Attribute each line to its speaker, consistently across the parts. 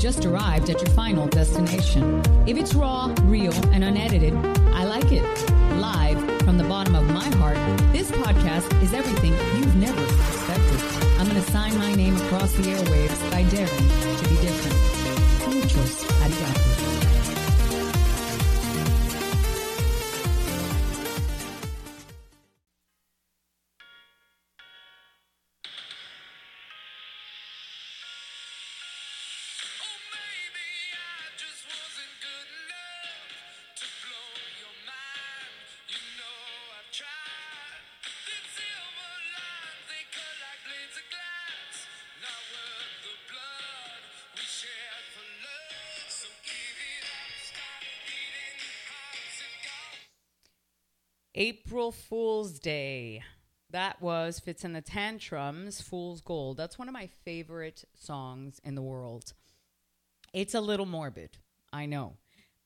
Speaker 1: just arrived at your final destination. If it's raw, real, and unedited, I like it. Live heart, this podcast is everything you've never expected. I'm going to sign my name across the airwaves by daring to be different. Muchos arigato.
Speaker 2: April Fool's Day. That was Fitz and the Tantrums, Fool's Gold. That's one of my favorite songs in the world. It's a little morbid, I know,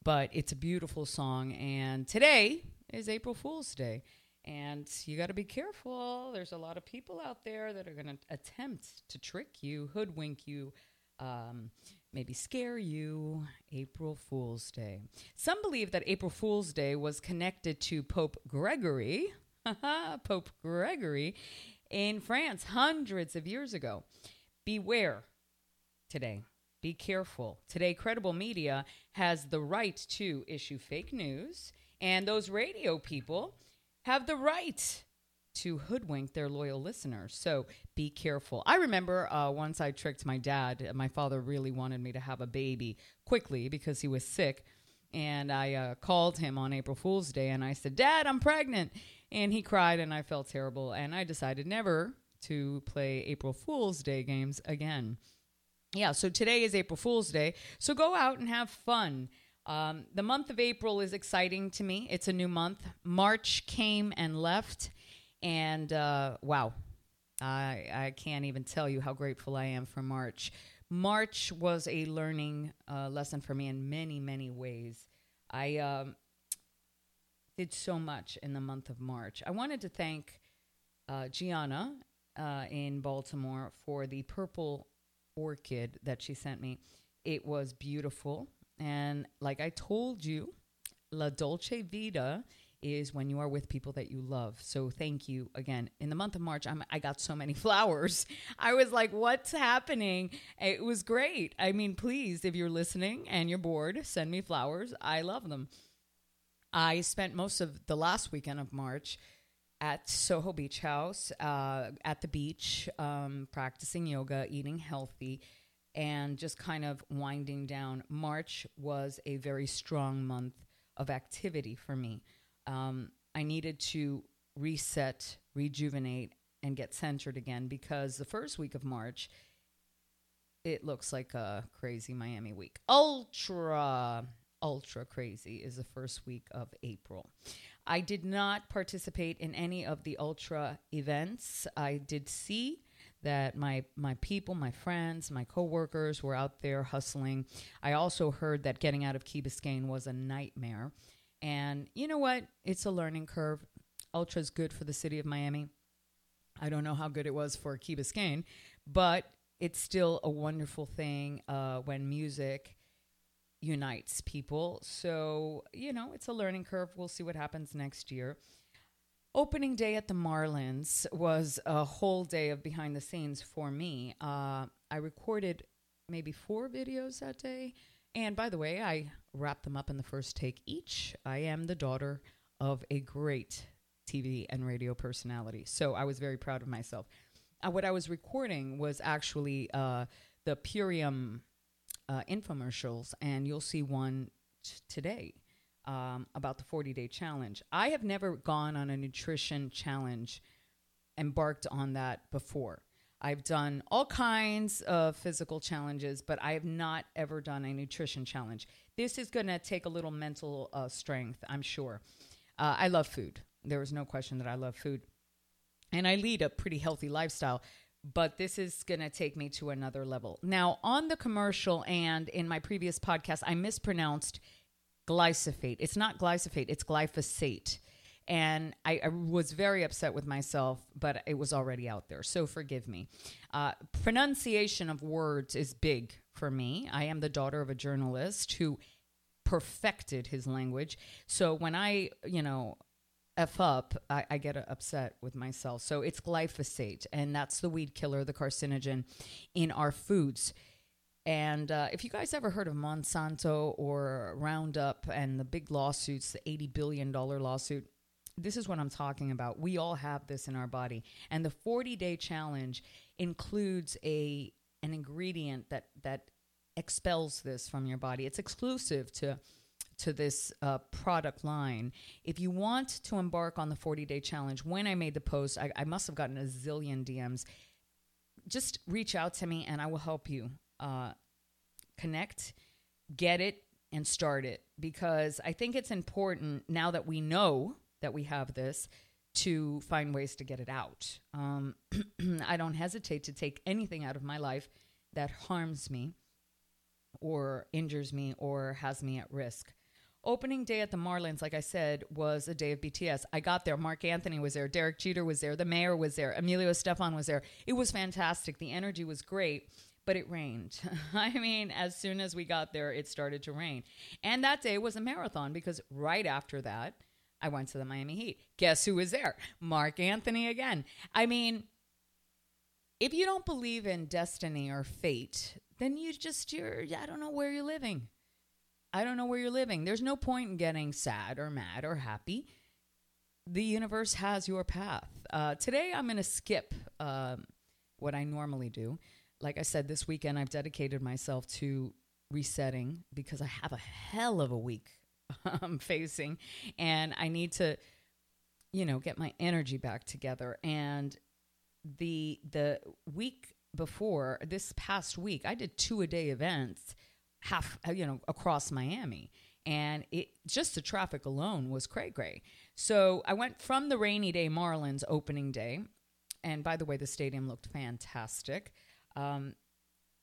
Speaker 2: but it's a beautiful song. And today is April Fool's Day. And you got to be careful. There's a lot of people out there that are going to attempt to trick you, hoodwink you, um, maybe scare you. April Fool's Day. Some believe that April Fool's Day was connected to Pope Gregory, Pope Gregory in France hundreds of years ago. Beware today. Be careful. Today, credible media has the right to issue fake news, and those radio people have the right to hoodwink their loyal listeners. So be careful. I remember uh, once I tricked my dad. My father really wanted me to have a baby quickly because he was sick. And I uh, called him on April Fool's Day and I said, Dad, I'm pregnant. And he cried and I felt terrible. And I decided never to play April Fool's Day games again. Yeah, so today is April Fool's Day. So go out and have fun. Um, the month of April is exciting to me. It's a new month. March came and left. And uh, wow, I, I can't even tell you how grateful I am for March. March was a learning uh, lesson for me in many, many ways. I um, did so much in the month of March. I wanted to thank uh, Gianna uh, in Baltimore for the purple orchid that she sent me. It was beautiful. And like I told you, La Dolce Vita is when you are with people that you love. So thank you again. In the month of March, I'm, I got so many flowers. I was like, what's happening? It was great. I mean, please, if you're listening and you're bored, send me flowers. I love them. I spent most of the last weekend of March at Soho Beach House, uh, at the beach, um, practicing yoga, eating healthy, and just kind of winding down. March was a very strong month of activity for me. Um, I needed to reset, rejuvenate, and get centered again because the first week of March, it looks like a crazy Miami week. Ultra, ultra crazy is the first week of April. I did not participate in any of the ultra events. I did see that my my people, my friends, my coworkers were out there hustling. I also heard that getting out of Key Biscayne was a nightmare. And you know what? It's a learning curve. Ultra is good for the city of Miami. I don't know how good it was for Key Biscayne, but it's still a wonderful thing uh, when music unites people. So, you know, it's a learning curve. We'll see what happens next year. Opening day at the Marlins was a whole day of behind the scenes for me. Uh, I recorded maybe four videos that day. And by the way, I wrapped them up in the first take each. I am the daughter of a great TV and radio personality. So I was very proud of myself. Uh, what I was recording was actually uh, the Purium uh, infomercials, and you'll see one t- today um, about the 40 day challenge. I have never gone on a nutrition challenge, embarked on that before. I've done all kinds of physical challenges, but I have not ever done a nutrition challenge. This is going to take a little mental uh, strength, I'm sure. Uh, I love food. There is no question that I love food. and I lead a pretty healthy lifestyle. But this is going to take me to another level. Now, on the commercial and in my previous podcast, I mispronounced glyphosate. It's not glyphosate, it's glyphosate. And I, I was very upset with myself, but it was already out there. So forgive me. Uh, pronunciation of words is big for me. I am the daughter of a journalist who perfected his language. So when I, you know, F up, I, I get upset with myself. So it's glyphosate, and that's the weed killer, the carcinogen in our foods. And uh, if you guys ever heard of Monsanto or Roundup and the big lawsuits, the $80 billion lawsuit, this is what I'm talking about. We all have this in our body. And the 40 day challenge includes a an ingredient that, that expels this from your body. It's exclusive to to this uh, product line. If you want to embark on the 40 day challenge, when I made the post, I, I, must have gotten a zillion DMs. Just reach out to me and I will help you uh, connect, get it, and start it because I think it's important now that we know that we have this to find ways to get it out. Um, I don't hesitate to take anything out of my life that harms me or injures me or has me at risk. Opening day at the Marlins, like I said, was a day of BTS. I got there. Marc Anthony was there. Derek Jeter was there. The mayor was there. Emilio Estefan was there. It was fantastic. The energy was great, but it rained. I mean, as soon as we got there, it started to rain. And that day was a marathon because right after that, I went to the Miami Heat. Guess who was there? Marc Anthony again. I mean, if you don't believe in destiny or fate, then you just, you're, I don't know where you're living. I don't know where you're living. There's no point in getting sad or mad or happy. The universe has your path. Uh, today, I'm going to skip um, what I normally do. Like I said, this weekend, I've dedicated myself to resetting because I have a hell of a week I'm facing, and I need to, you know, get my energy back together. And the the week before this past week, I did two a day events, half uh, you know across Miami, and it just the traffic alone was cray cray. So I went from the rainy day Marlins opening day, and by the way, the stadium looked fantastic. Um,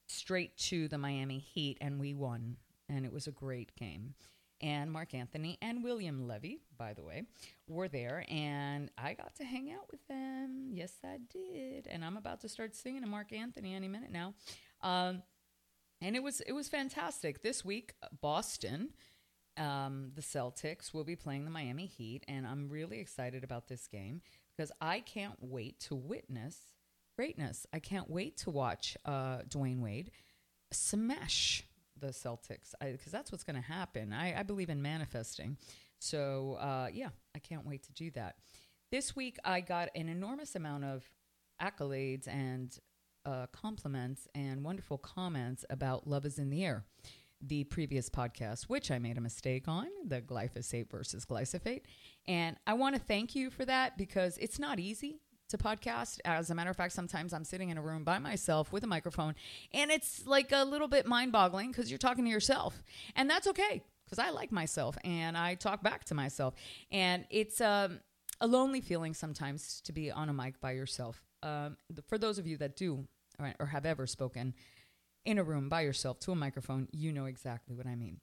Speaker 2: straight to the Miami Heat, and we won, and it was a great game and Marc Anthony and William Levy, by the way, were there, and I got to hang out with them. Yes, I did, and I'm about to start singing to Marc Anthony any minute now. Um, and it was it was fantastic. This week, Boston, um, the Celtics will be playing the Miami Heat, and I'm really excited about this game because I can't wait to witness greatness. I can't wait to watch uh, Dwyane Wade smash the Celtics because that's what's going to happen. I, I, believe in manifesting. So, uh, yeah, I can't wait to do that. This week, I got an enormous amount of accolades and uh, compliments and wonderful comments about Love is in the Air, the previous podcast, which I made a mistake on the glyphosate versus glyphosate. And I want to thank you for that because it's not easy to podcast. As a matter of fact, sometimes I'm sitting in a room by myself with a microphone and it's like a little bit mind boggling because you're talking to yourself. And that's okay because I like myself and I talk back to myself. And it's um, a lonely feeling sometimes to be on a mic by yourself. Um, for those of you that do or, or have ever spoken in a room by yourself to a microphone, you know exactly what I mean.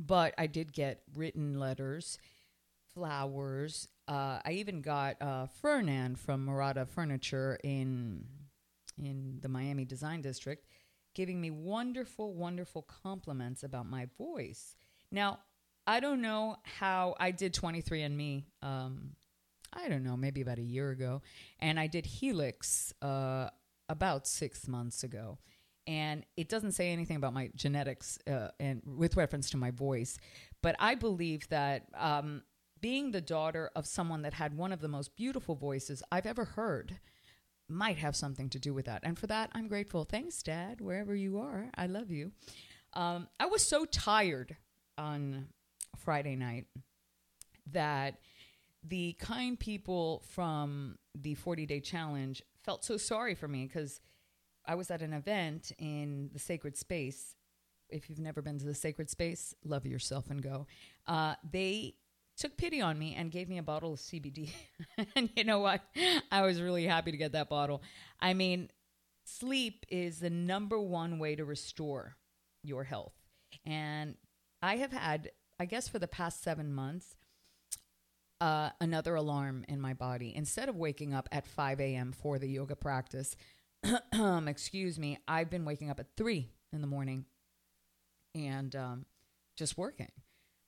Speaker 2: But I did get written letters, flowers, uh, I even got uh, Fernan from Murata Furniture in in the Miami Design District, giving me wonderful, wonderful compliments about my voice. Now, I don't know how I did 23andMe. Um, I don't know, maybe about a year ago, and I did Helix uh, about six months ago. And it doesn't say anything about my genetics uh, and with reference to my voice, but I believe that um, being the daughter of someone that had one of the most beautiful voices I've ever heard might have something to do with that. And for that, I'm grateful. Thanks, Dad, wherever you are. I love you. Um, I was so tired on Friday night that the kind people from the 40 day challenge felt so sorry for me because I was at an event in the sacred space. If you've never been to the sacred space, love yourself and go. Uh, they took pity on me and gave me a bottle of CBD. and you know what? I was really happy to get that bottle. I mean, sleep is the number one way to restore your health. And I have had, I guess, for the past seven months, uh, another alarm in my body. Instead of waking up at 5 a.m. for the yoga practice, excuse me, I've been waking up at 3 in the morning and um, just working.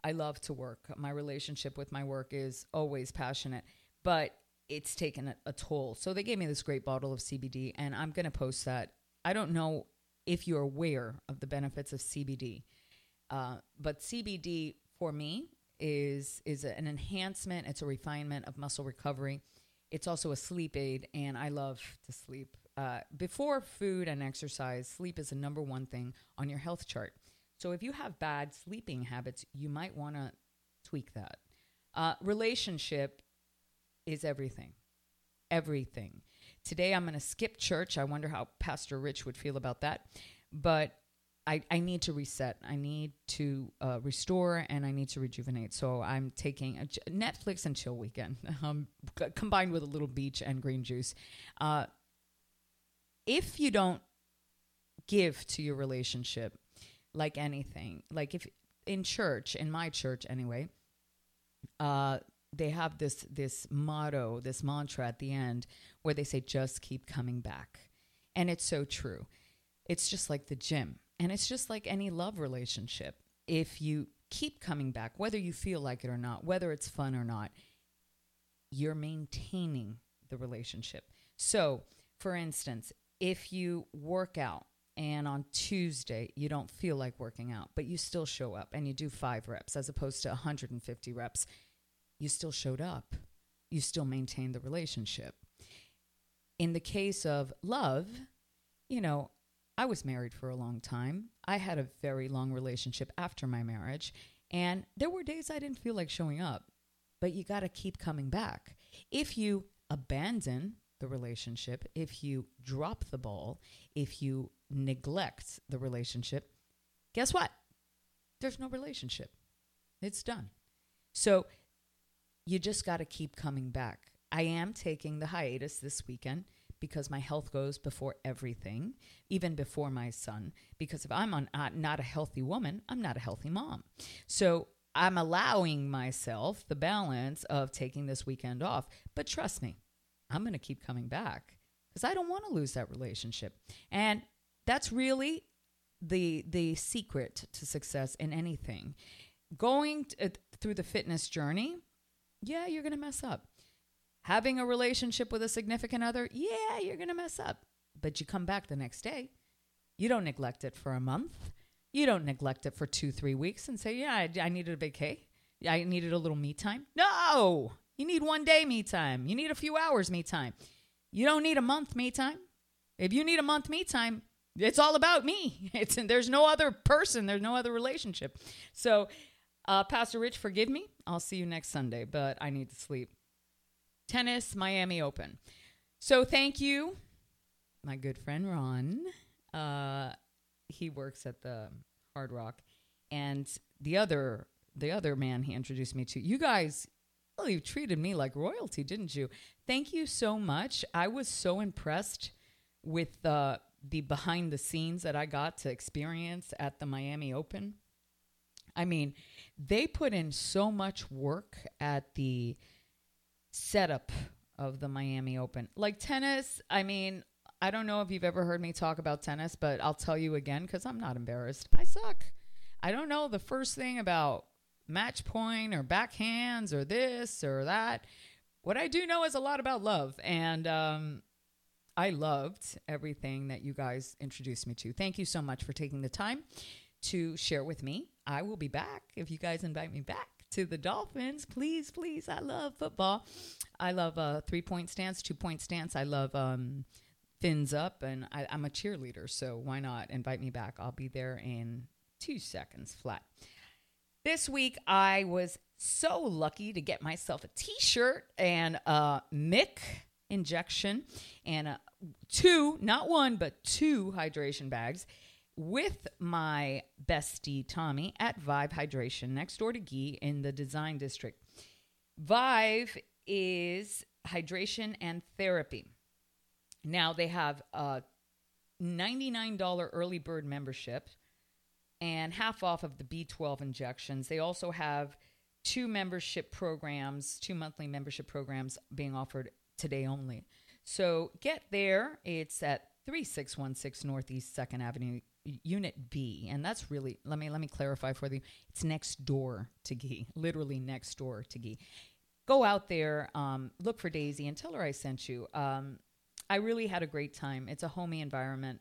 Speaker 2: I love to work. My relationship with my work is always passionate, but it's taken a, a toll. So they gave me this great bottle of CBD, and I'm going to post that. I don't know if you're aware of the benefits of CBD, uh, but CBD for me is is an enhancement. It's a refinement of muscle recovery. It's also a sleep aid, and I love to sleep. Uh, before food and exercise, sleep is the number one thing on your health chart. So if you have bad sleeping habits, you might want to tweak that. Uh, relationship is everything. Everything. Today I'm going to skip church. I wonder how Pastor Rich would feel about that. But I, I need to reset. I need to uh, restore and I need to rejuvenate. So I'm taking a Netflix and chill weekend um, c- combined with a little beach and green juice. Uh, if you don't give to your relationship like anything, like if in church, in my church anyway, uh, they have this this motto, this mantra at the end where they say, "Just keep coming back," and it's so true. It's just like the gym, and it's just like any love relationship. If you keep coming back, whether you feel like it or not, whether it's fun or not, you're maintaining the relationship. So, for instance, if you work out and on Tuesday you don't feel like working out, but you still show up and you do five reps as opposed to 150 reps, you still showed up. You still maintained the relationship. In the case of love, you know, I was married for a long time. I had a very long relationship after my marriage, and there were days I didn't feel like showing up, but you got to keep coming back. If you abandon the relationship, if you drop the ball, if you neglect the relationship, guess what? There's no relationship. It's done. So you just got to keep coming back. I am taking the hiatus this weekend because my health goes before everything, even before my son. Because if I'm on, uh, not a healthy woman, I'm not a healthy mom. So I'm allowing myself the balance of taking this weekend off. But trust me, I'm going to keep coming back because I don't want to lose that relationship. And that's really the the secret to success in anything. Going t- uh, through the fitness journey, yeah, you're going to mess up. Having a relationship with a significant other, yeah, you're going to mess up. But you come back the next day. You don't neglect it for a month. You don't neglect it for two, three weeks and say, yeah, I, I needed a vacay. I needed a little me time. No, you need one day me time. You need a few hours me time. You don't need a month me time. If you need a month me time, it's all about me. It's there's no other person, there's no other relationship. So, uh, Pastor Rich, forgive me. I'll see you next Sunday, but I need to sleep. Tennis, Miami Open. So, thank you, my good friend Ron. Uh, he works at the Hard Rock, and the other the other man he introduced me to. You guys well, you treated me like royalty, didn't you? Thank you so much. I was so impressed with uh, the behind the scenes that I got to experience at the Miami Open. I mean, they put in so much work at the setup of the Miami Open. Like tennis, I mean, I don't know if you've ever heard me talk about tennis, but I'll tell you again because I'm not embarrassed. I suck. I don't know the first thing about match point or backhands or this or that. What I do know is a lot about love. And um, I loved everything that you guys introduced me to. Thank you so much for taking the time to share with me. I will be back if you guys invite me back to the Dolphins. Please, please. I love football. I love uh, three point stance, two point stance. I love um, fins up, and I, I'm a cheerleader. So why not invite me back? I'll be there in two seconds flat. This week, I was so lucky to get myself a t shirt and a Mick injection and a, two, not one, but two hydration bags with my bestie Tommy at Vibe Hydration next door to Gee in the Design District. Vive is hydration and therapy. Now they have a $99 early bird membership and half off of the B12 injections. They also have two membership programs, two monthly membership programs being offered today only. So get there. It's at 3616 Northeast 2nd Avenue, Unit B. And that's really, let me let me clarify for you. It's next door to Gee, literally next door to Gee. Go out there, um, look for Daisy, and tell her I sent you. Um, I really had a great time. It's a homey environment.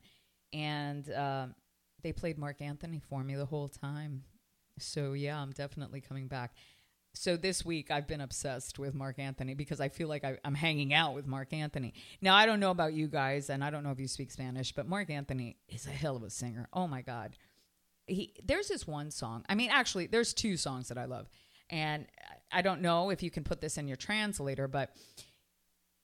Speaker 2: And um they played Marc Anthony for me the whole time. So yeah, I'm definitely coming back. So this week I've been obsessed with Marc Anthony because I feel like I, I'm hanging out with Marc Anthony. Now I don't know about you guys, and I don't know if you speak Spanish, but Marc Anthony is a hell of a singer. Oh my god, he there's this one song. I mean, actually, there's two songs that I love, and I don't know if you can put this in your translator, but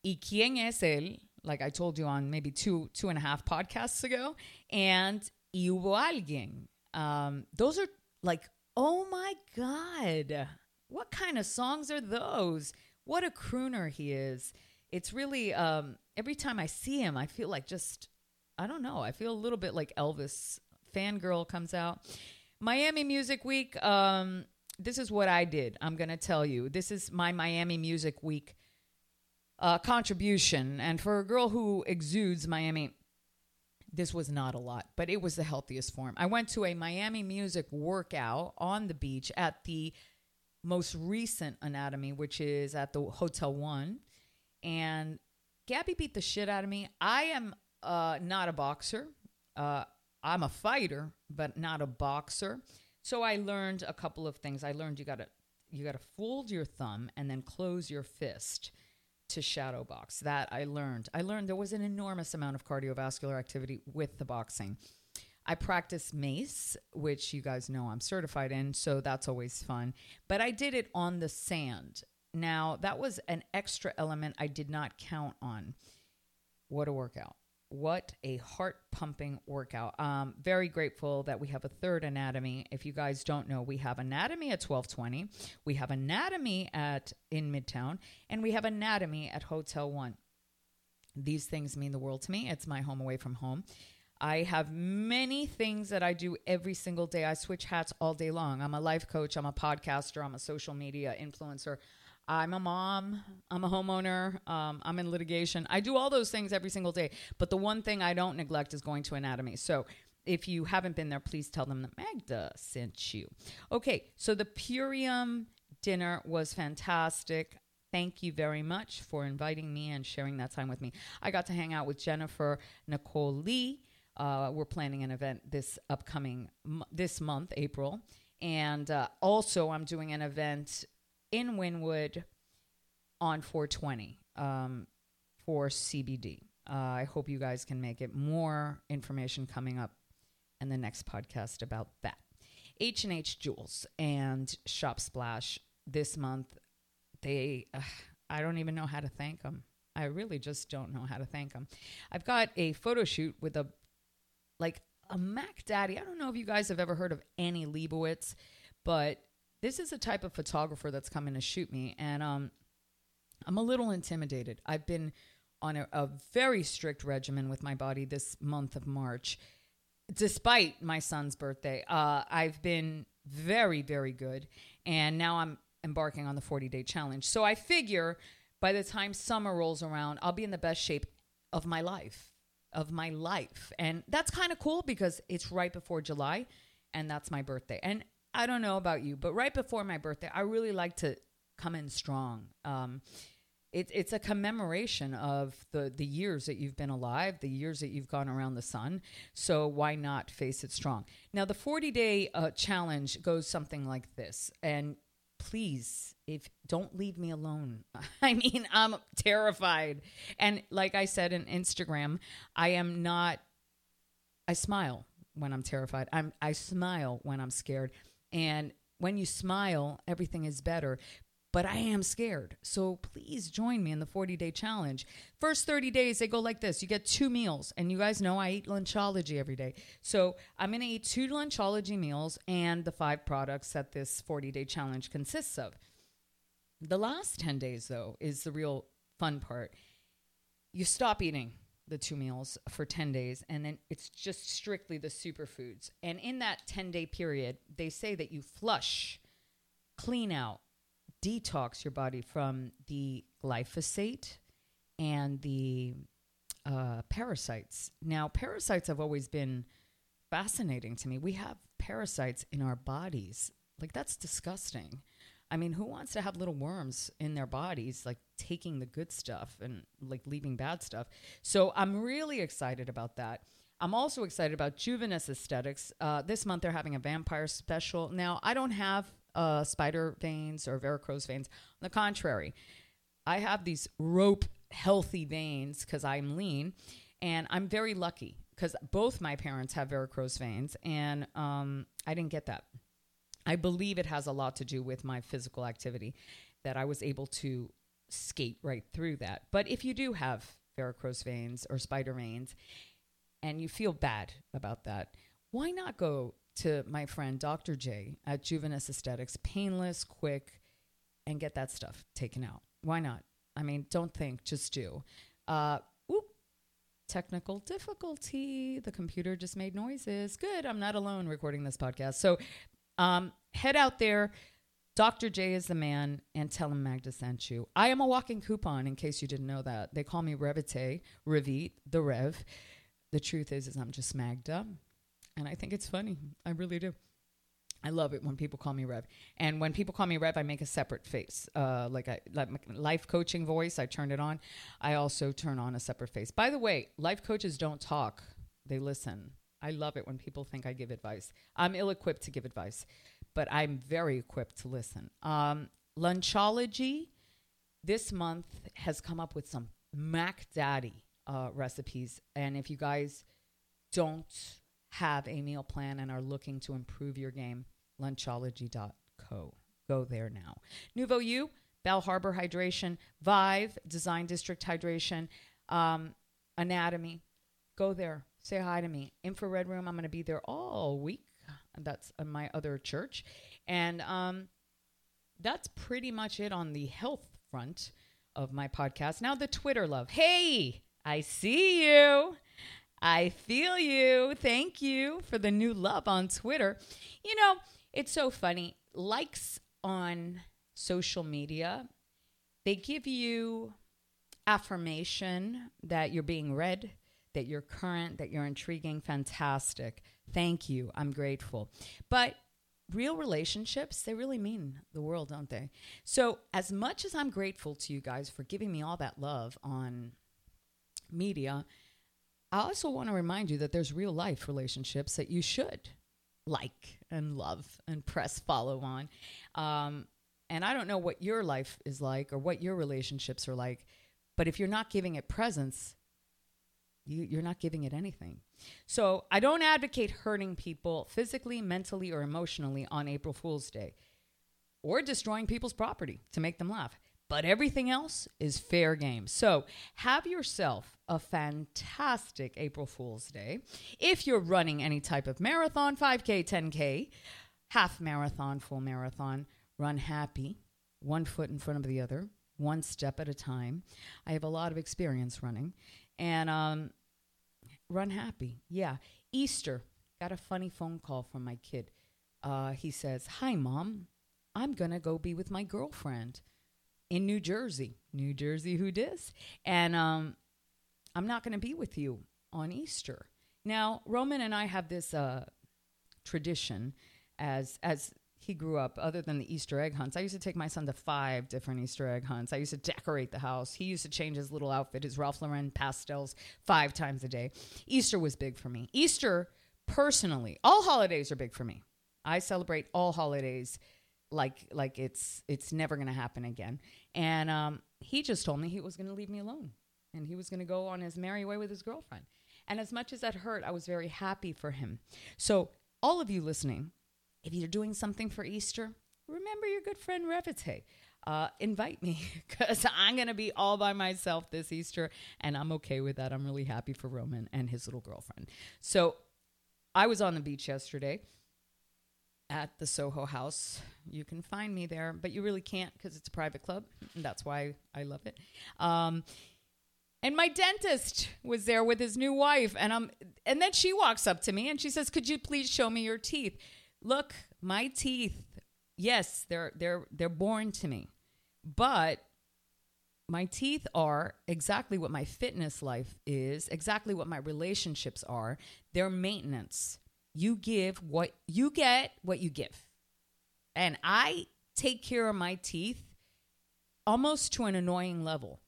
Speaker 2: ¿Y quién es él? Like I told you on maybe two two and a half podcasts ago, and y hubo alguien. Um, those are like, oh my god, what kind of songs are those? What a crooner he is. It's really um, every time I see him, I feel like just I don't know. I feel a little bit like Elvis. Fangirl comes out. Miami Music Week. Um, this is what I did. I'm gonna tell you. This is my Miami Music Week uh, contribution. And for a girl who exudes Miami, this was not a lot, but it was the healthiest form. I went to a Miami music workout on the beach at the most recent anatomy, which is at the Hotel One. And Gabby beat the shit out of me. I am uh, not a boxer. Uh, I'm a fighter, but not a boxer. So I learned a couple of things. I learned you gotta you gotta fold your thumb and then close your fist to shadow box. That I learned. I learned there was an enormous amount of cardiovascular activity with the boxing. I practice mace, which you guys know I'm certified in, so that's always fun. But I did it on the sand. Now, that was an extra element I did not count on. What a workout. What a heart pumping workout. Um, very grateful that we have a third anatomy. If you guys don't know, we have anatomy at 1220, we have anatomy at in Midtown, and we have anatomy at Hotel One. These things mean the world to me. It's my home away from home. I have many things that I do every single day. I switch hats all day long. I'm a life coach, I'm a podcaster, I'm a social media influencer. I'm a mom, I'm a homeowner, um, I'm in litigation. I do all those things every single day. But the one thing I don't neglect is going to anatomy. So if you haven't been there, please tell them that Magda sent you. Okay, so the Purium dinner was fantastic. Thank you very much for inviting me and sharing that time with me. I got to hang out with Jennifer Nicole Lee. Uh, we're planning an event this upcoming this month, April, and uh, also I'm doing an event in Wynwood on 420 um, for CBD. Uh, I hope you guys can make it. More information coming up in the next podcast about that. H and H Jewels and Shop Splash this month. They, I don't even know how to thank them. I really just don't know how to thank them. I've got a photo shoot with a like a Mac Daddy. I don't know if you guys have ever heard of Annie Leibovitz, but this is a type of photographer that's coming to shoot me, and um, I'm a little intimidated. I've been on a, a very strict regimen with my body this month of March, despite my son's birthday. Uh, I've been very, very good, and now I'm embarking on the 40 day challenge. So I figure by the time summer rolls around, I'll be in the best shape of my life. Of my life. And that's kind of cool because it's right before July and that's my birthday. And I don't know about you, but right before my birthday, I really like to come in strong. Um, it, it's a commemoration of the, the years that you've been alive, the years that you've gone around the sun. So why not face it strong? Now, the 40 day uh, challenge goes something like this. And please if don't leave me alone. I mean i'm terrified. And like i said in instagram i am not i smile when i'm terrified. I'm i smile when i'm scared. And when you smile everything is better but I am scared. So please join me in the 40 day challenge. First 30 days, they go like this you get two meals. And you guys know I eat Lunchology every day. So I'm to eat two Lunchology meals and the five products that this 40 day challenge consists of. The last 10 days, though, is the real fun part. You stop eating the two meals for 10 days, and then it's just strictly the superfoods. And in that 10 day period, they say that you flush, clean out, detox your body from the glyphosate and the uh, parasites. Now, parasites have always been fascinating to me. We have parasites in our bodies. Like, that's disgusting. I mean, who wants to have little worms in their bodies, like taking the good stuff and like leaving bad stuff? So I'm really excited about that. I'm also excited about Juvenis Aesthetics. Uh, this month they're having a vampire special. Now, I don't have uh, spider veins or varicose veins. On the contrary, I have these rope healthy veins because I'm lean, and I'm very lucky because both my parents have varicose veins, and um, I didn't get that. I believe it has a lot to do with my physical activity that I was able to skate right through that. But if you do have varicose veins or spider veins and you feel bad about that, why not go to my friend Dr. J at Juvenis Aesthetics, painless, quick, and get that stuff taken out? Why not? I mean, don't think, just do. Uh, oop, technical difficulty. The computer just made noises. Good, I'm not alone recording this podcast. So um, head out there. Dr. J is the man, and tell him Magda sent you. I am a walking coupon, in case you didn't know that. They call me Revite, Revit, the Rev. The truth is, is I'm just Magda, and I think it's funny. I really do. I love it when people call me Rev, and when people call me Rev, I make a separate face, uh, like I like life coaching voice. I turn it on. I also turn on a separate face. By the way, life coaches don't talk; they listen. I love it when people think I give advice. I'm ill equipped to give advice, but I'm very equipped to listen. Um, Lunchology this month has come up with some Mac Daddy uh, recipes. And if you guys don't have a meal plan and are looking to improve your game, lunchology.co. Go there now. Nouveau U, Bal Harbour Hydration, Vive, Design District Hydration, um, Anatomy. Go there. Say hi to me. Infrared Room, I'm going to be there all week. That's my other church. And um, that's pretty much it on the health front of my podcast. Now, the Twitter love. Hey, I see you. I feel you. Thank you for the new love on Twitter. You know, it's so funny. Likes on social media, they give you affirmation that you're being read, that you're current, that you're intriguing. Fantastic. Thank you. I'm grateful. But real relationships, they really mean the world, don't they? So, as much as I'm grateful to you guys for giving me all that love on media, I also want to remind you that there's real life relationships that you should like and love and press follow on. Um, and I don't know what your life is like or what your relationships are like, but if you're not giving it presence, you, you're not giving it anything. So I don't advocate hurting people physically, mentally, or emotionally on April Fool's Day or destroying people's property to make them laugh. But everything else is fair game. So have yourself a fantastic April Fool's Day. If you're running any type of marathon, 5K, 10K, half marathon, full marathon, run happy, one foot in front of the other, one step at a time. I have a lot of experience running. And um, run happy. Yeah. Easter, got a funny phone call from my kid. Uh, he says, Hi, mom. I'm going to go be with my girlfriend in New Jersey. New Jersey, who dis? And um, I'm not going to be with you on Easter. Now, Roman and I have this uh, tradition as as he grew up, other than the Easter egg hunts, I used to take my son to five different Easter egg hunts. I used to decorate the house. He used to change his little outfit, his Ralph Lauren pastels, five times a day. Easter was big for me. Easter, personally, all holidays are big for me. I celebrate all holidays like like it's it's never going to happen again. And um, he just told me he was going to leave me alone, and he was going to go on his merry way with his girlfriend. And as much as that hurt, I was very happy for him. So, all of you listening, if you're doing something for Easter, remember your good friend Revite. Uh, invite me because I'm going to be all by myself this Easter, and I'm okay with that. I'm really happy for Roman and his little girlfriend. So I was on the beach yesterday. At the Soho House. You can find me there, but you really can't because it's a private club. And that's why I love it. Um, and my dentist was there with his new wife, and I'm, and then she walks up to me and she says, "Could you please show me your teeth?" Look, my teeth. Yes, they're they're they're born to me, but my teeth are exactly what my fitness life is, exactly what my relationships are. They're maintenance. You give what you get, what you give. And I take care of my teeth almost to an annoying level.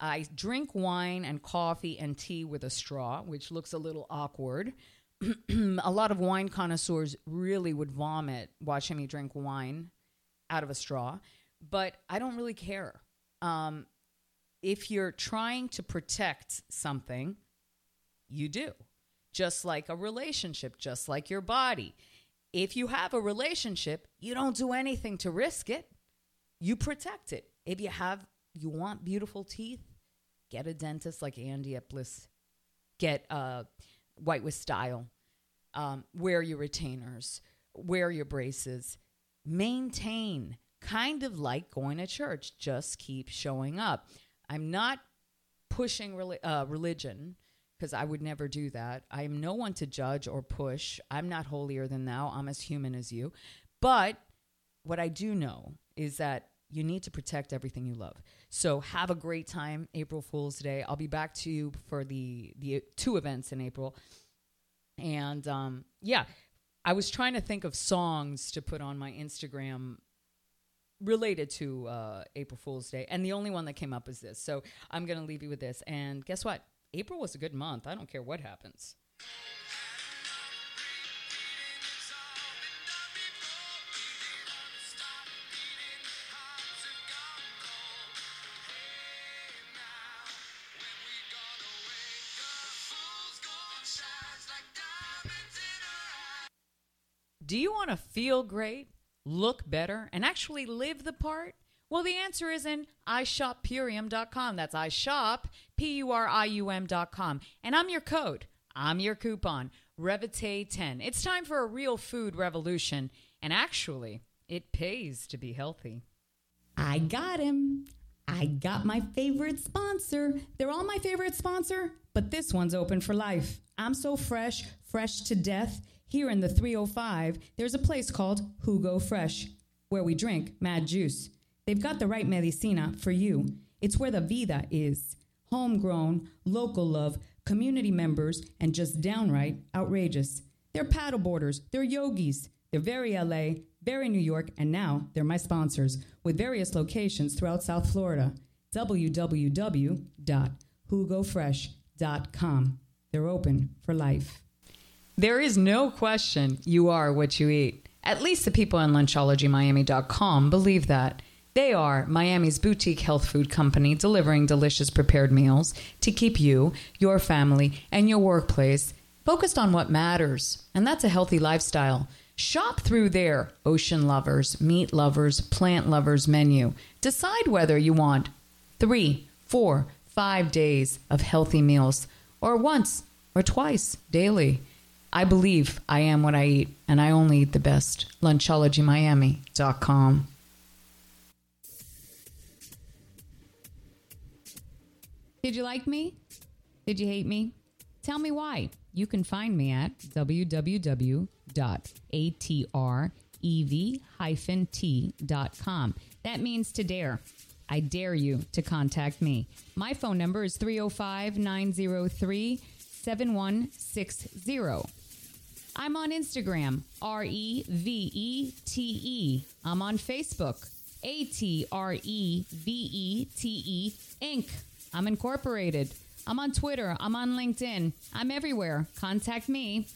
Speaker 2: I drink wine and coffee and tea with a straw, which looks a little awkward. a lot of wine connoisseurs really would vomit watching me drink wine out of a straw, but I don't really care. Um, if you're trying to protect something, you do. Just like a relationship, just like your body. If you have a relationship, you don't do anything to risk it. You protect it. If you have you want beautiful teeth, get a dentist like Andy Bliss. Get uh, white with style. Um, wear your retainers. Wear your braces. Maintain. Kind of like going to church. Just keep showing up. I'm not pushing reli- uh, religion because I would never do that. I am no one to judge or push. I'm not holier than thou. I'm as human as you. But what I do know is that you need to protect everything you love. So have a great time, April Fool's Day. I'll be back to you for the the two events in April. And um, yeah, I was trying to think of songs to put on my Instagram related to uh, April Fool's Day, and the only one that came up is this. So I'm gonna leave you with this. And guess what? April was a good month. I don't care what happens. Do you want to feel great, look better, and actually live the part? Well, the answer is in iShopPurium.com. That's iShop, P U R I U M.com. And I'm your code, I'm your coupon, Revite10. It's time for a real food revolution. And actually, it pays to be healthy.
Speaker 1: I got him. I got my favorite sponsor. They're all my favorite sponsor, but this one's open for life. I'm so fresh, fresh to death. Here in the 305, there's a place called Jugofresh, where we drink mad juice. They've got the right medicina for you. It's where the vida is. Homegrown, local love, community members, and just downright outrageous. They're paddleboarders, they're yogis, they're very LA, very New York, and now they're my sponsors with various locations throughout South Florida. www.jugofresh.com. They're open for life. There is no question you are what you eat. At least the people on lunchologymiami.com believe that. They are Miami's boutique health food company delivering delicious prepared meals to keep you, your family, and your workplace focused on what matters, and that's a healthy lifestyle. Shop through their ocean lovers, meat lovers, plant lovers menu. Decide whether you want three, four, five days of healthy meals, or once or twice daily. I believe I am what I eat, and I only eat the best. LunchologyMiami.com. Did you like me? Did you hate me? Tell me why. You can find me at www.atrev-t.com. That means to dare. I dare you to contact me. My phone number is 305 903 7160. I'm on Instagram, R E V E T E. I'm on Facebook, A T R E V E T E Inc. I'm incorporated. I'm on Twitter. I'm on LinkedIn. I'm everywhere. Contact me.